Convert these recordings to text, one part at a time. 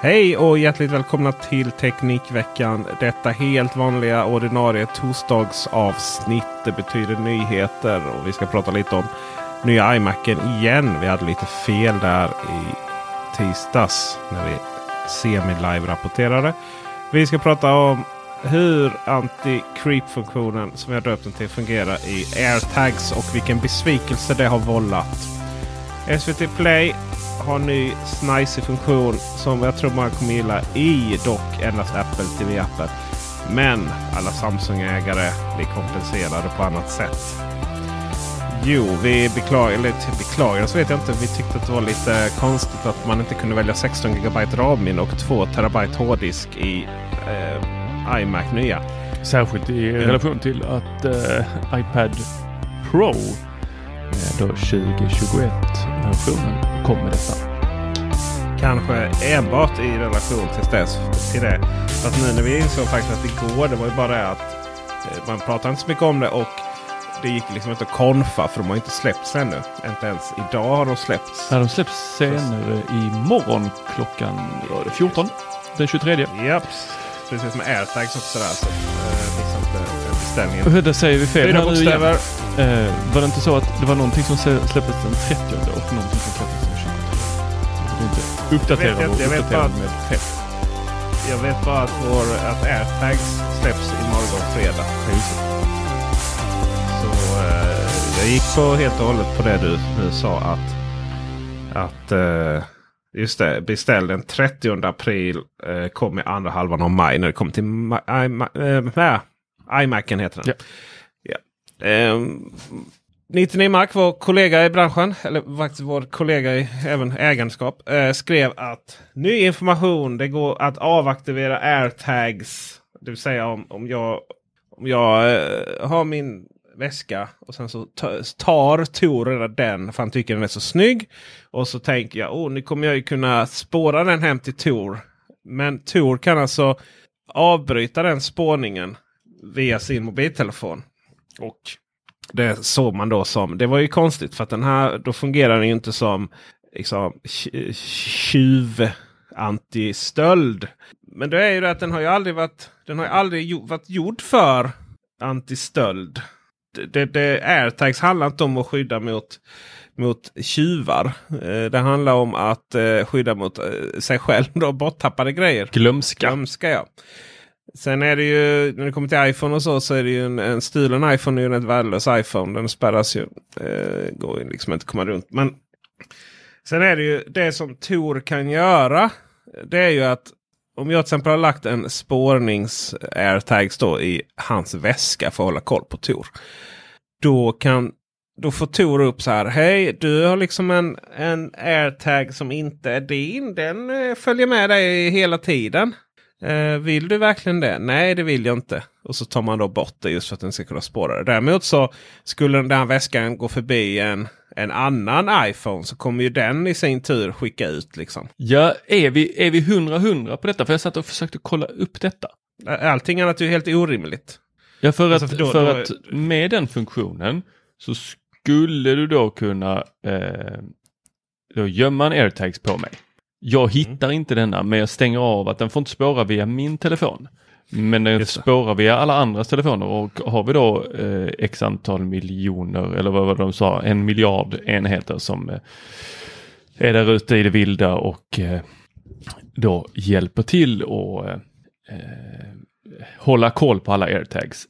Hej och hjärtligt välkomna till Teknikveckan. Detta helt vanliga ordinarie torsdagsavsnitt. Det betyder nyheter och vi ska prata lite om nya iMacen igen. Vi hade lite fel där i tisdags när vi semi-live rapporterade. Vi ska prata om hur anti-creep-funktionen som jag döpt den till fungerar i AirTags och vilken besvikelse det har vållat. SVT Play har ny snajsig funktion som jag tror man kommer gilla i dock endast Apple TV-appen. Men alla Samsung-ägare blir kompenserade på annat sätt. Jo, vi beklagar, eller beklagar så vet jag inte. Vi tyckte att det var lite konstigt att man inte kunde välja 16 GB RAM och 2 TB hårddisk i eh, iMac nya. Särskilt i relation till att eh, iPad Pro då 2021-versionen kom med detta. Kanske enbart i relation till, dess, till det. Fast nu när vi insåg faktiskt att igår, det var ju bara det att eh, man pratar inte så mycket om det. och det gick liksom inte att konfa för de har inte släppts ännu. Inte ens idag har de släppts. Ja, de släpps senare imorgon klockan var det 14. Den 23. Japp. Precis som airtags också där. Så eh, liksom inte beställningen. Det säger vi fel Fyra bokstäver. Eh, var det inte så att det var någonting som släpptes den 30 och någonting som släpptes den 23? Det är inte uppdaterad Jag vet jag vet uppdaterad bara- med fel. Jag vet bara att, vår, att airtags släpps imorgon fredag. Så eh, jag gick på helt och hållet på det du nu sa att, att eh, just det, beställ den 30 april. Eh, kom i andra halvan av maj när det kommer till Ma- iMa- eh, äh, iMacen heter den. Ja. Ehm, 99 Mark, vår kollega i branschen, eller faktiskt vår kollega i även ägandeskap, eh, skrev att ny information, det går att avaktivera airtags. Det vill säga om, om jag, om jag eh, har min väska och sen så tar Tor redan den för han tycker den är så snygg. Och så tänker jag, oh, nu kommer jag ju kunna spåra den hem till Tor. Men Tor kan alltså avbryta den spårningen via sin mobiltelefon. Och det såg man då som, det var ju konstigt för att den här, då fungerar den ju inte som liksom, tj- tjuv antistöld. Men det är ju det att den har ju aldrig varit, den har ju aldrig varit gjord för antistöld. Det, det, det, airtags handlar inte om att skydda mot, mot tjuvar. Eh, det handlar om att eh, skydda mot eh, sig själv. Då, borttappade grejer. Glömska. Glömska ja. Sen är det ju när det kommer till iPhone och så så är det ju en, en stulen iPhone är ju en värdelös iPhone. Den spärras ju. Eh, går ju liksom inte att komma runt. Men sen är det ju det som Tor kan göra. Det är ju att om jag till exempel har lagt en spårnings airtags då i hans väska för att hålla koll på Tor. Då kan då får Tor upp så här. Hej, du har liksom en, en airtag som inte är din. Den eh, följer med dig hela tiden. Eh, vill du verkligen det? Nej, det vill jag inte. Och så tar man då bort det just för att den ska kunna spåra det. Däremot så skulle den där väskan gå förbi en, en annan iPhone så kommer ju den i sin tur skicka ut liksom. Ja, är vi, är vi 100-100 på detta? För jag satt och försökte kolla upp detta. Allting annat är ju helt orimligt. Ja, för, Alltså, att, för då- för då- att med den funktionen så skulle du då kunna eh, då gömma en airtags på mig. Jag hittar inte denna, men jag stänger av att den får inte spåra via min telefon. Men den spårar via alla andras telefoner och har vi då eh, x antal miljoner eller vad var det de sa, en miljard enheter som eh, är där ute i det vilda och eh, då hjälper till och eh, eh, hålla koll på alla airtags.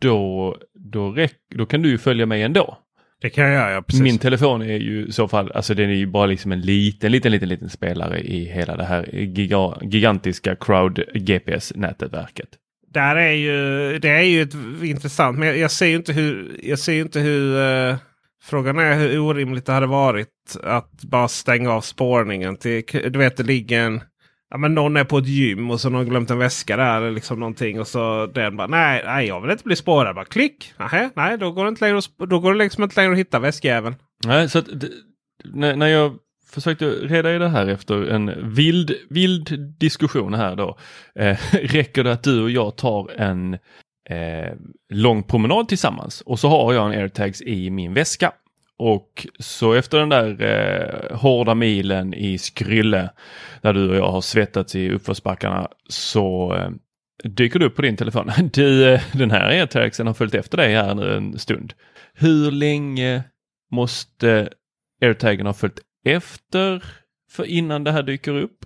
Då, då, då kan du ju följa mig ändå. Det kan jag göra, ja, precis. Min telefon är ju i så fall, alltså den är ju bara liksom en liten, liten, liten, liten spelare i hela det här giga, gigantiska crowd GPS-nätverket. Där är ju, det är ju ett, intressant. Men jag, jag ser ju inte hur... Jag ser inte hur eh, frågan är hur orimligt det hade varit att bara stänga av spårningen. Till, du vet det ligger en... Ja, men någon är på ett gym och så har någon glömt en väska där. Eller liksom någonting, och så den bara nej, nej jag vill inte bli spårad. Bara klick! Nähä, nej då går det inte längre, att då går det liksom inte längre att hitta väskjäveln. Nej, så att, när, när jag försökte reda i det här efter en vild, vild diskussion här då. Eh, räcker det att du och jag tar en eh, lång promenad tillsammans och så har jag en airtags i min väska. Och så efter den där eh, hårda milen i Skrylle där du och jag har svettats i uppförsbackarna så eh, dyker det upp på din telefon. Du, eh, den här airtagsen har följt efter dig här nu en stund. Hur länge måste airtagen ha följt efter för innan det här dyker upp?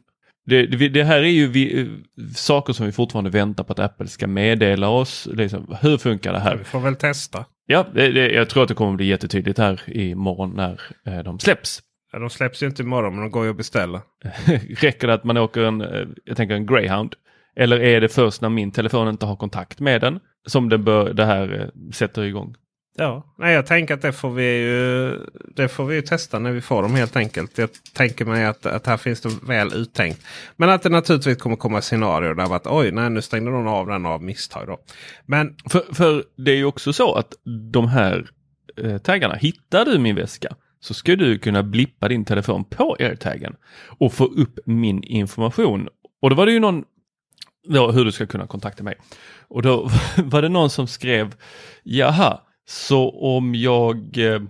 Det, det, det här är ju vi, eh, saker som vi fortfarande väntar på att Apple ska meddela oss. Liksom, hur funkar det här? Vi får väl testa. Ja, det, det, jag tror att det kommer bli jättetydligt här imorgon när eh, de släpps. Ja, de släpps ju inte imorgon men de går ju att beställa. Räcker det att man åker en, eh, jag tänker en greyhound? Eller är det först när min telefon inte har kontakt med den som det, bör, det här eh, sätter igång? Ja, nej, jag tänker att det får vi ju det får vi ju testa när vi får dem helt enkelt. Jag tänker mig att, att här finns det väl uttänkt. Men att det naturligtvis kommer komma scenarier där att oj, nej, nu stängde någon av den av misstag. Då. Men För, för det är ju också så att de här eh, taggarna, hittar du min väska så ska du kunna blippa din telefon på airtaggen och få upp min information. Och då var det ju någon, då, hur du ska kunna kontakta mig. Och då var det någon som skrev, jaha, så om jag eh,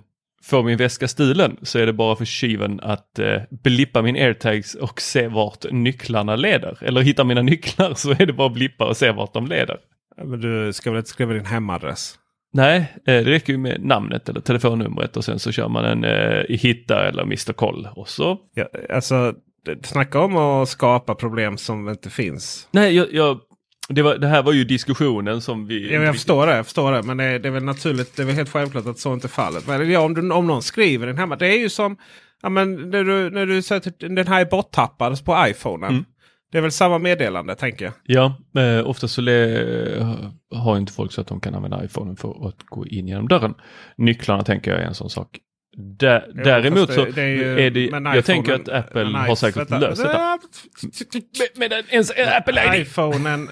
får min väska stulen så är det bara för tjuven att eh, blippa min airtags och se vart nycklarna leder. Eller hitta mina nycklar så är det bara att blippa och se vart de leder. Men du ska väl inte skriva din hemadress? Nej, eh, det räcker ju med namnet eller telefonnumret och sen så kör man en eh, Hitta eller Mr Koll och så. Ja, alltså, snacka om att skapa problem som inte finns. Nej, jag, jag, det, var, det här var ju diskussionen som vi... Ja, jag förstår det, jag förstår det. Men det är, det är väl naturligt, det är väl helt självklart att så inte är fallet. Men ja, om, du, om någon skriver den hemma. Det är ju som ja, men när du, när du sätter den här är borttappad på iPhonen. Mm. Det är väl samma meddelande tänker jag. Ja, eh, ofta så har inte folk så att de kan använda iPhonen för att gå in genom dörren. Nycklarna tänker jag är en sån sak. Där, Ja, däremot fast så det- det är ju- är det, jag tänker att Apple har säkert vänta, löst detta. Med, en, ens Apple ID. iPhonen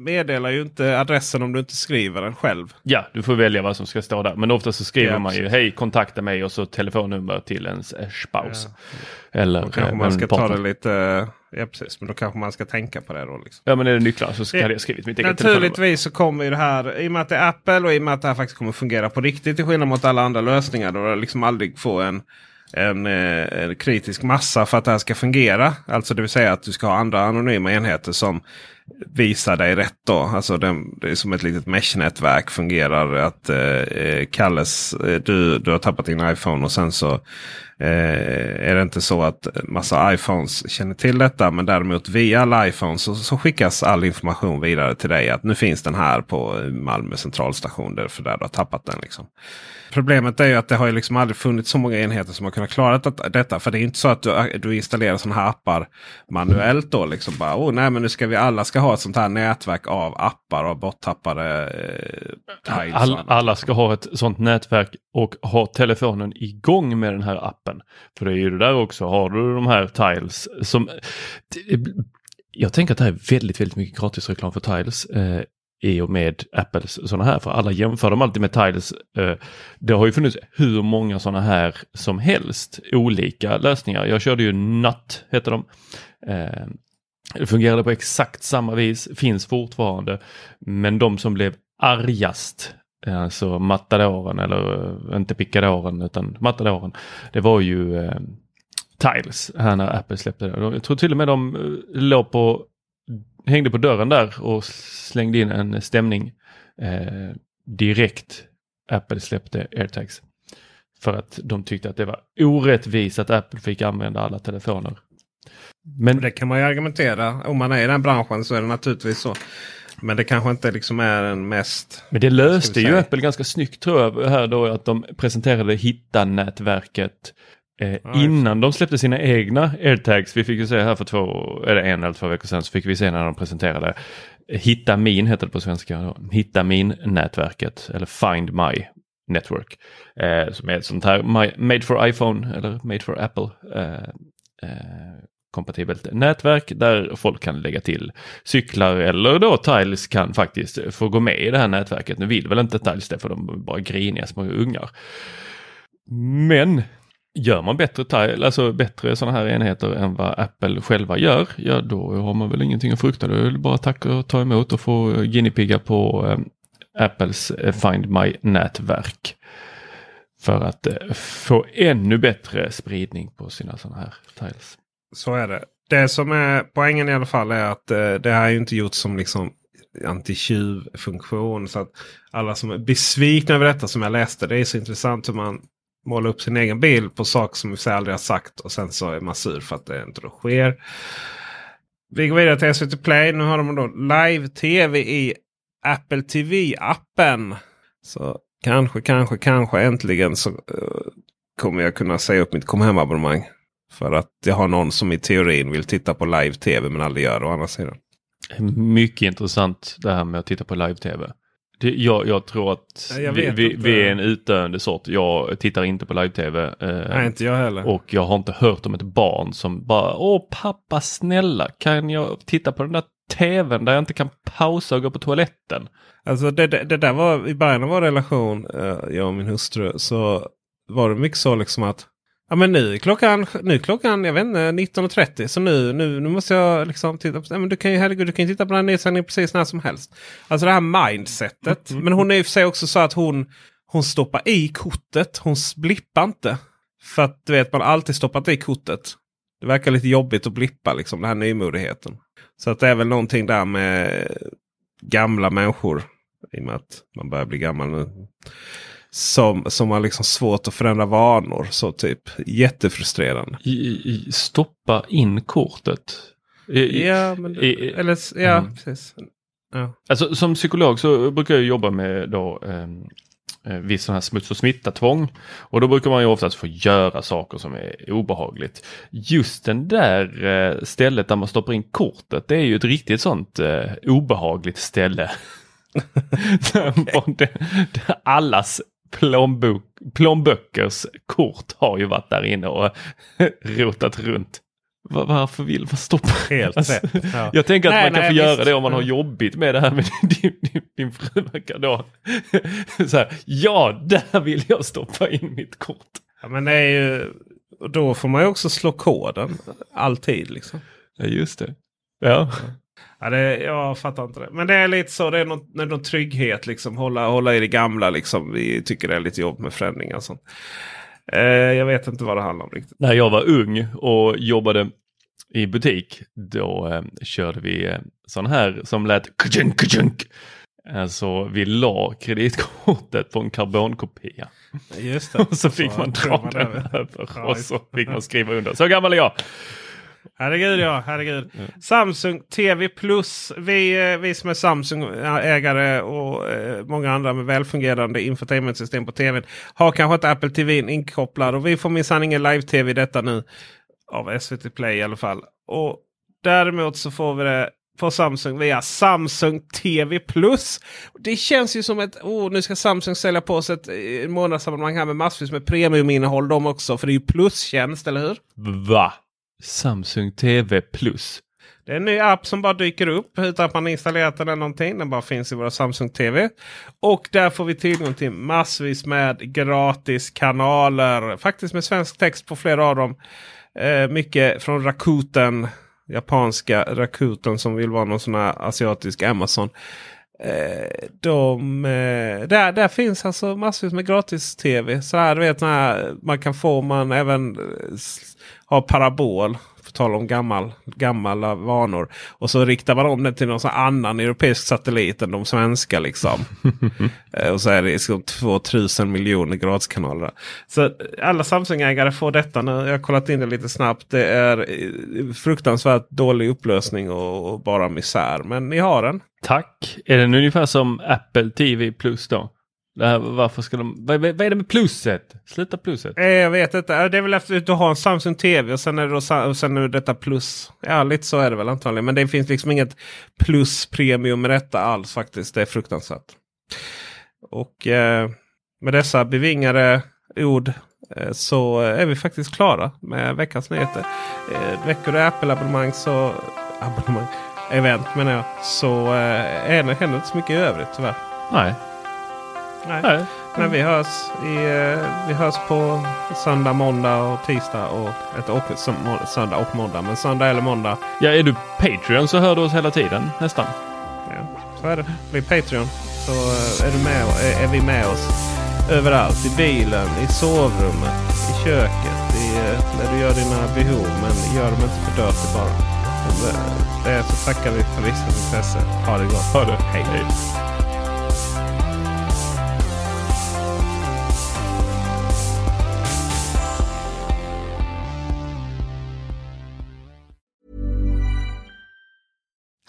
meddelar ju inte adressen om du inte skriver den själv. Ja, du får välja vad som ska stå där. Men ofta så skriver Ja, man ju hej kontakta mig och så telefonnummer till ens eh, spouse. Eller Då kanske eh, man ska ta partner. det lite... Ja precis, men då kanske man ska tänka på det då. Liksom. Ja men är det nycklar så ska Ja. hade jag skrivit mitt eget. Naturligtvis så kommer ju det här, i och med att det är Apple och i och med att det här faktiskt kommer fungera på riktigt till skillnad mot alla andra lösningar. Då det liksom aldrig får en, en, eh, en kritisk massa för att det här ska fungera. Alltså det vill säga att du ska ha andra anonyma enheter som visar dig rätt. Då. Alltså det, det är som ett litet mesh-nätverk fungerar. Att eh, eh Kalles, eh, du, du har tappat din iPhone och sen så eh, är det inte så att massa iPhones känner till detta. Men däremot via alla iPhones så, så skickas all information vidare till dig. Att nu finns den här på Malmö centralstation. Därför där du har tappat den. Liksom. Problemet är ju att det har ju liksom aldrig funnits så många enheter som har kunnat klara detta- detta. För det är inte så att du, du installerar sådana här appar manuellt. då liksom bara, oh, nej, men nu ska vi alla ska ha ett sånt här nätverk av appar och borttappade eh, tiles. All, alla ska ha ett sånt nätverk och ha telefonen igång med den här appen. För det är ju det där också, har du de här tiles som... Jag tänker att det här är väldigt, väldigt mycket gratisreklam för tiles. Eh, i och med Apples sådana här. För alla jämför dem alltid med Tiles. Eh, det har ju funnits hur många sådana här som helst. Olika lösningar. Jag körde ju Nut, heter de. Eh, det fungerade på exakt samma vis, finns fortfarande. Men de som blev argast, alltså matadoren eller eh, inte pickadoren utan matadoren. Det var ju eh, Tiles här när Apple släppte det. Jag tror till och med de eh, låg på hängde på dörren där och slängde in en stämning eh, direkt Apple släppte airtags. För att de tyckte att det var orättvist att Apple fick använda alla telefoner. Men det kan man ju argumentera. Om man är i den branschen så är det naturligtvis så. Men det kanske inte liksom är den mest... Men det löste ju Apple ganska snyggt tror jag här då att de presenterade Hitta-nätverket Eh, innan de släppte sina egna airtags, vi fick ju se här för två, eller en eller två veckor sedan, så fick vi se när de presenterade Hitta Min heter det på svenska. Då. Hitta Min-nätverket eller Find My Network. Eh, som är ett sånt här Made for iPhone eller Made for Apple eh, eh, kompatibelt nätverk där folk kan lägga till cyklar eller då Tiles kan faktiskt få gå med i det här nätverket. Nu vill väl inte Tiles det för de är bara griniga små ungar. Men Gör man bättre, tile, alltså bättre sådana här enheter än vad Apple själva gör, ja då har man väl ingenting att frukta. Det är bara att tacka och ta emot och få guinea på ehm, eh, Apples Find My-nätverk. För att eh, få ännu bättre spridning på sina sådana här tiles. Så är det. Det som är poängen i alla fall är att eh, det här är inte gjort som liksom anti-tjuv-funktion. Så att alla som är besvikna över detta som jag läste. Det är så intressant hur man målar upp sin egen bild på saker som vi aldrig har sagt. Och sen så är man sur för att det inte då sker. Vi går vidare till SVT Play. Nu har de då live-tv i Apple TV-appen. Så kanske, kanske, kanske äntligen så uh, kommer jag kunna säga upp mitt kom hem-abonnemang. För att jag har någon som i teorin vill titta på live-tv men aldrig gör det å andra sidan. Mycket intressant det här med att titta på live-tv. Jag, jag, tror att jag vi, vi, vi, är en utdöende sort. Jag tittar inte på live-tv. Eh, Nej, inte jag heller. Och jag har inte hört om ett barn som bara Åh pappa snälla kan jag titta på den där tvn där jag inte kan pausa och gå på toaletten. Alltså det, det, det där var i början av vår relation, eh, jag och min hustru, så var det mycket så liksom att Ja men nu är klockan, nu är klockan jag vet inte, 19.30 så nu, nu, nu måste jag liksom titta på... Ja, men du kan ju herregud, du kan titta på den här nedsändningen precis när som helst. Alltså det här mindsetet. Mm. Men hon är i och för sig också så att hon, hon stoppar i kortet. Hon blippar inte. För att du vet man alltid stoppat i kortet. Det verkar lite jobbigt att blippa liksom den här nymodigheten. Så att det är väl någonting där med gamla människor. I och med att man börjar bli gammal nu som, som har liksom svårt att förändra vanor. Så typ jättefrustrerande. Stoppa in kortet. Ja, men, eller, ja mm. precis. Ja. Alltså, som psykolog så brukar jag jobba med då ehm, eh, viss sån här smuts och smitta-tvång. Och då brukar man ju oftast få göra saker som är obehagligt. Just den där eh, stället där man stoppar in kortet, det är ju ett riktigt sånt eh, obehagligt ställe. okay. allas plånbok, plånböckers kort har ju varit där inne och rotat runt. Varför vill man stoppa? Helt alltså, ja. Jag tänker att nej, man kan nej, få visst. göra det om man har jobbigt med det här med din, din, din fru då. Så här, ja, där vill jag stoppa in mitt kort. Ja, men det är ju, då får man ju också slå koden. Alltid liksom. Ja, just det. Ja. Ja, det, jag fattar inte det. Men det är lite så. Det är någon, det är någon trygghet. Liksom. Hålla, hålla i det gamla. Liksom. Vi tycker det är lite jobb med förändringar. Och sånt. Eh, jag vet inte vad det handlar om riktigt. När jag var ung och jobbade i butik. Då eh, körde vi eh, sån här som lät kajunk, kajunk. Alltså vi la kreditkortet på en karbonkopia. Just det. och så fick så man dra den över och så fick man skriva under. Så gammal är jag. Herregud ja, herregud. Mm. Samsung TV Plus. Vi, eh, vi som är Samsung-ägare och eh, många andra med välfungerande infotainmentsystem på tvn har kanske inte Apple TV inkopplad. Och vi får minsann ingen live-tv i detta nu. Av SVT Play i alla fall. Och däremot så får vi det på Samsung via Samsung TV Plus. Det känns ju som ett... Oh, nu ska Samsung sälja på sig ett eh, månadsabonnemang här med massvis med premiuminnehåll de också. För det är ju plustjänst, eller hur? Va? Samsung TV Plus. Det är en ny app som bara dyker upp utan att man installerat den eller någonting. Den bara finns i våra Samsung TV. Och där får vi tillgång till massvis med gratis kanaler. Faktiskt med svensk text på flera av dem. Eh, mycket från Rakuten. Japanska Rakuten som vill vara någon sån här asiatisk Amazon. Eh, de, eh, där, där finns alltså massvis med gratis-tv. Så här, du vet, här, man kan få man även eh, har parabol. På tal om gammal, gamla vanor. Och så riktar man om det till någon annan europeisk satellit än de svenska. Liksom. och så är det liksom 2000 miljoner gratiskanaler. Så alla Samsung-ägare får detta nu. Jag har kollat in det lite snabbt. Det är fruktansvärt dålig upplösning och, och bara misär. Men ni har den. Tack. Är den ungefär som Apple TV Plus då? Det här, varför ska de, vad, vad är det med plusset? Sluta plusset. Eh, jag vet inte. Det är väl efter att du har en Samsung TV och sen är det, då, och sen är det detta plus. Ja, lite så är det väl antagligen. Men det finns liksom inget plus premium med detta alls faktiskt. Det är fruktansvärt. Och eh, med dessa bevingade ord eh, så är vi faktiskt klara med veckans nyheter. Eh, veckor och Apple-abonnemang så... Abonnemang? Event menar jag. Så eh, är det- händer inte så mycket i övrigt tyvärr. Nej. Nej. Nej. Men vi hörs, i, eh, vi hörs på söndag, måndag och tisdag. Och, ett, och söndag och måndag. Men söndag eller måndag. Ja, är du Patreon så hör du oss hela tiden nästan. Ja, så är det. Bli Patreon. Så eh, är, du med, är, är vi med oss överallt. I bilen, i sovrummet, i köket. I, eh, när du gör dina behov. Men gör dem inte för dirty bara. Så, eh, Det, så tackar vi för visat intresse. Ha det gott. Ha det. Hej. Hej.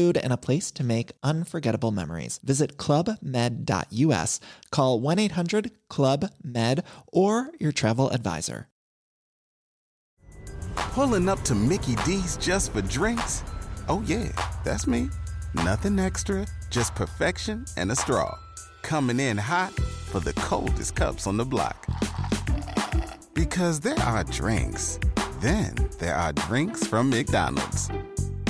and a place to make unforgettable memories. Visit clubmed.us, call 1 800 Club Med, or your travel advisor. Pulling up to Mickey D's just for drinks? Oh, yeah, that's me. Nothing extra, just perfection and a straw. Coming in hot for the coldest cups on the block. Because there are drinks, then there are drinks from McDonald's.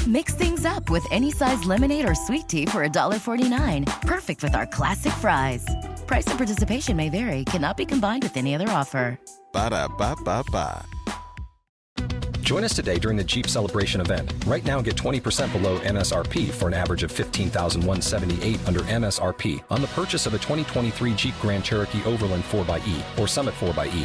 Mix things up with any size lemonade or sweet tea for $1.49. Perfect with our classic fries. Price and participation may vary, cannot be combined with any other offer. Ba da ba ba ba. Join us today during the Jeep Celebration event. Right now, get 20% below MSRP for an average of 15178 under MSRP on the purchase of a 2023 Jeep Grand Cherokee Overland 4xE or Summit 4xE.